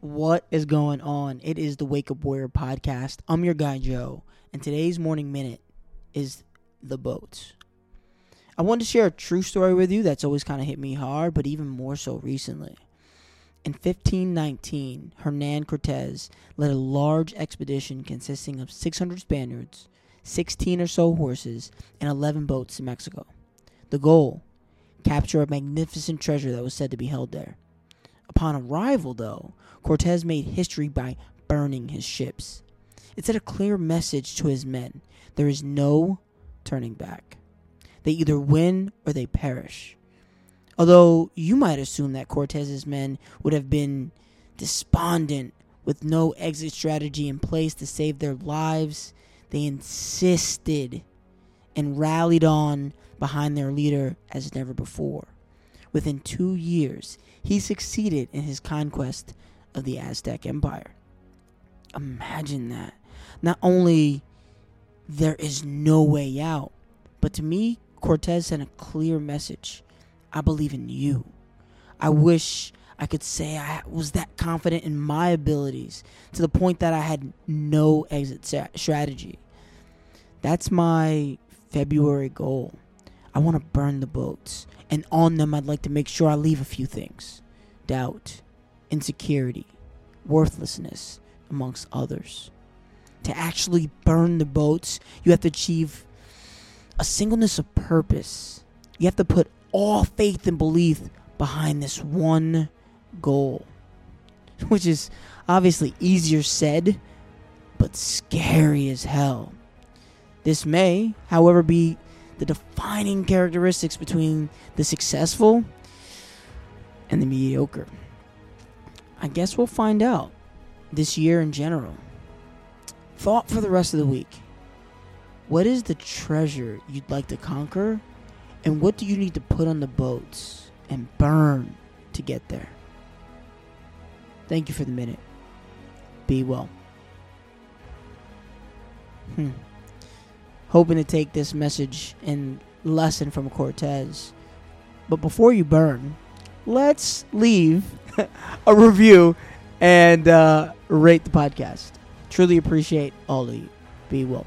What is going on? It is the Wake Up Warrior podcast. I'm your guy, Joe, and today's morning minute is the boats. I wanted to share a true story with you that's always kind of hit me hard, but even more so recently. In 1519, Hernan Cortez led a large expedition consisting of 600 Spaniards, 16 or so horses, and 11 boats to Mexico. The goal capture a magnificent treasure that was said to be held there. Upon arrival, though, Cortez made history by burning his ships. It sent a clear message to his men there is no turning back. They either win or they perish. Although you might assume that Cortez's men would have been despondent with no exit strategy in place to save their lives, they insisted and rallied on behind their leader as never before. Within two years, he succeeded in his conquest of the Aztec Empire. Imagine that. Not only there is no way out, but to me, Cortez sent a clear message. I believe in you. I wish I could say I was that confident in my abilities to the point that I had no exit strategy. That's my February goal. I want to burn the boats, and on them, I'd like to make sure I leave a few things doubt, insecurity, worthlessness, amongst others. To actually burn the boats, you have to achieve a singleness of purpose. You have to put all faith and belief behind this one goal, which is obviously easier said, but scary as hell. This may, however, be the defining characteristics between the successful and the mediocre. I guess we'll find out this year in general. Thought for the rest of the week. What is the treasure you'd like to conquer? And what do you need to put on the boats and burn to get there? Thank you for the minute. Be well. Hmm hoping to take this message and lesson from Cortez. But before you burn, let's leave a review and uh, rate the podcast. Truly appreciate all of you. Be well.